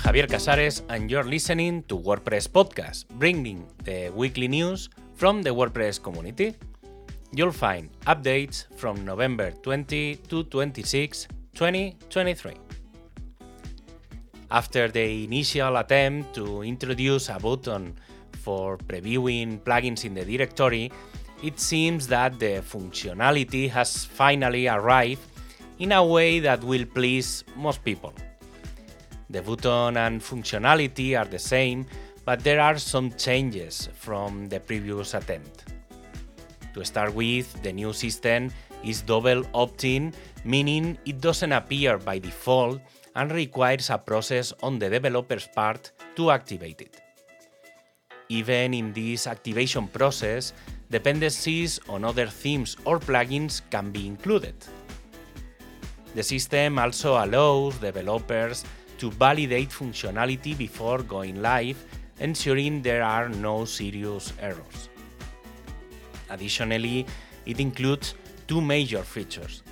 Javier Casares, and you're listening to WordPress Podcast, bringing the weekly news from the WordPress community. You'll find updates from November 20 to 26, 2023. After the initial attempt to introduce a button for previewing plugins in the directory, it seems that the functionality has finally arrived in a way that will please most people. The button and functionality are the same, but there are some changes from the previous attempt. To start with, the new system is double opt-in, meaning it doesn't appear by default and requires a process on the developer's part to activate it. Even in this activation process, dependencies on other themes or plugins can be included. The system also allows developers to validate functionality before going live, ensuring there are no serious errors. Additionally, it includes two major features.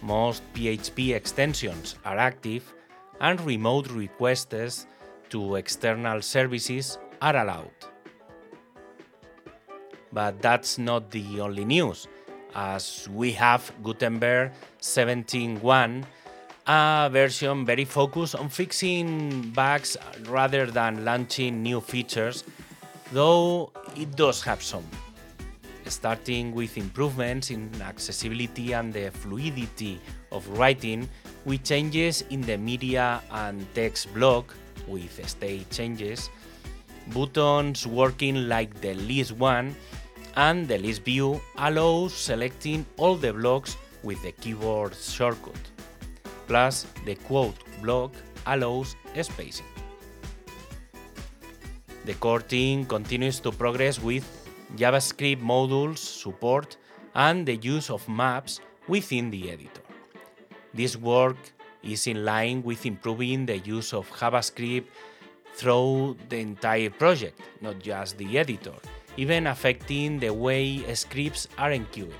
Most PHP extensions are active, and remote requests to external services are allowed. But that's not the only news, as we have Gutenberg 17.1, a version very focused on fixing bugs rather than launching new features, though it does have some. Starting with improvements in accessibility and the fluidity of writing, with changes in the media and text block with state changes, buttons working like the list one, and the list view allows selecting all the blocks with the keyboard shortcut. Plus, the quote block allows spacing. The core team continues to progress with JavaScript modules support and the use of maps within the editor. This work is in line with improving the use of JavaScript through the entire project, not just the editor, even affecting the way scripts are enqueued.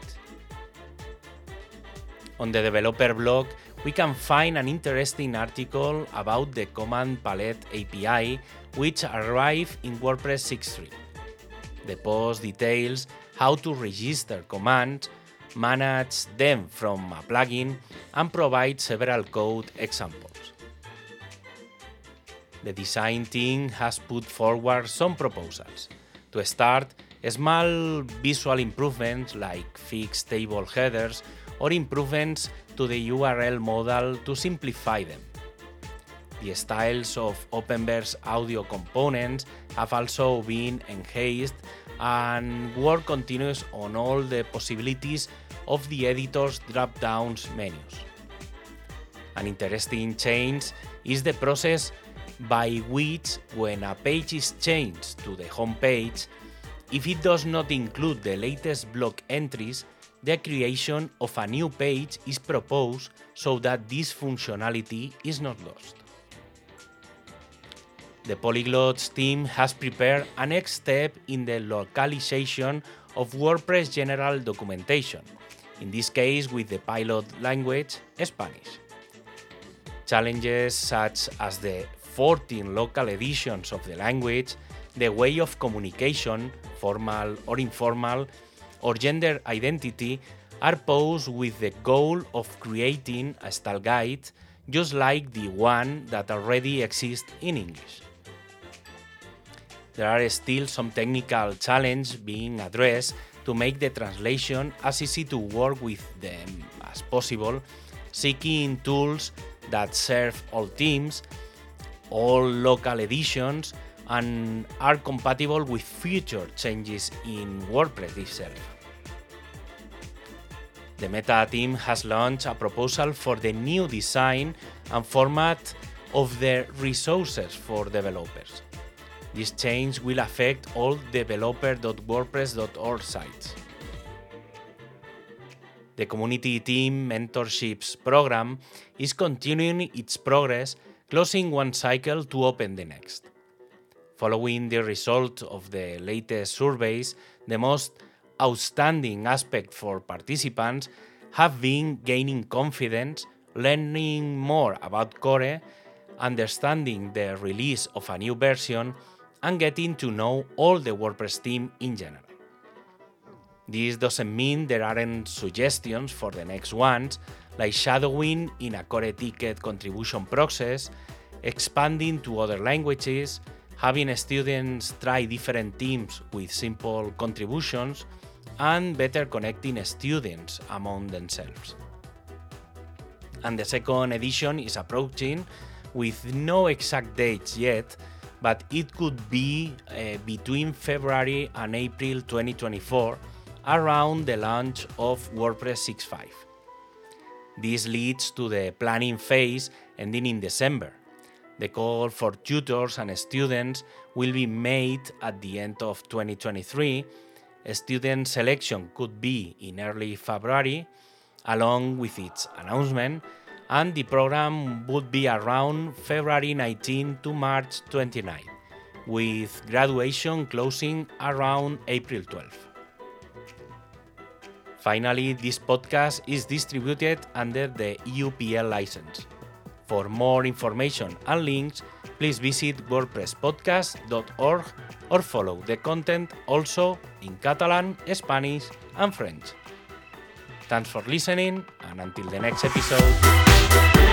On the developer blog, we can find an interesting article about the Command Palette API, which arrived in WordPress 6.3. The post details how to register commands manage them from a plugin, and provide several code examples. The design team has put forward some proposals. To start, small visual improvements like fixed table headers or improvements to the URL model to simplify them. The styles of Openverse audio components have also been enhanced and work continues on all the possibilities of the editor's drop-down menus. An interesting change is the process by which when a page is changed to the home page, if it does not include the latest block entries, the creation of a new page is proposed so that this functionality is not lost. The Polyglots team has prepared a next step in the localization of WordPress general documentation, in this case with the pilot language Spanish. Challenges such as the 14 local editions of the language, the way of communication, formal or informal, or gender identity are posed with the goal of creating a style guide just like the one that already exists in English. There are still some technical challenges being addressed to make the translation as easy to work with them as possible, seeking tools that serve all teams, all local editions, and are compatible with future changes in WordPress itself. The Meta team has launched a proposal for the new design and format of the resources for developers. This change will affect all developer.wordpress.org sites. The Community Team Mentorships program is continuing its progress, closing one cycle to open the next. Following the result of the latest surveys, the most outstanding aspect for participants have been gaining confidence, learning more about Core, understanding the release of a new version, and getting to know all the WordPress team in general. This doesn't mean there aren't suggestions for the next ones, like shadowing in a core ticket contribution process, expanding to other languages, having students try different teams with simple contributions, and better connecting students among themselves. And the second edition is approaching with no exact dates yet, but it could be uh, between February and April 2024 around the launch of WordPress 6.5. This leads to the planning phase ending in December. The call for tutors and students will be made at the end of 2023. Student selection could be in early February, along with its announcement, and the program would be around February 19 to March 29, with graduation closing around April 12. Finally, this podcast is distributed under the EUPL license. For more information and links, please visit wordpresspodcast.org or follow the content also in Catalan, Spanish, and French. Thanks for listening, and until the next episode.